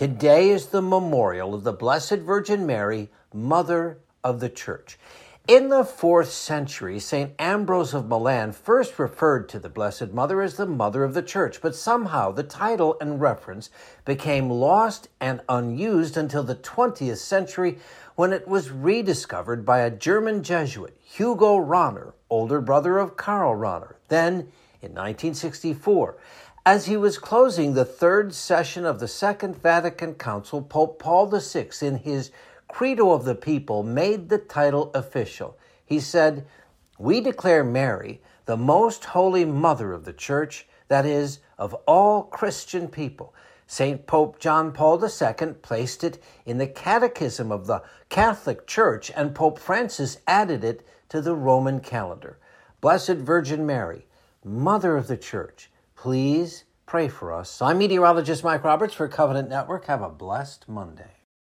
Today is the memorial of the Blessed Virgin Mary, Mother of the Church. In the fourth century, St. Ambrose of Milan first referred to the Blessed Mother as the Mother of the Church, but somehow the title and reference became lost and unused until the 20th century when it was rediscovered by a German Jesuit, Hugo Rahner, older brother of Karl Rahner. Then, in 1964, as he was closing the third session of the Second Vatican Council, Pope Paul VI, in his Credo of the People, made the title official. He said, We declare Mary the most holy mother of the Church, that is, of all Christian people. St. Pope John Paul II placed it in the Catechism of the Catholic Church, and Pope Francis added it to the Roman calendar. Blessed Virgin Mary, Mother of the Church, please pray for us. I'm meteorologist Mike Roberts for Covenant Network. Have a blessed Monday.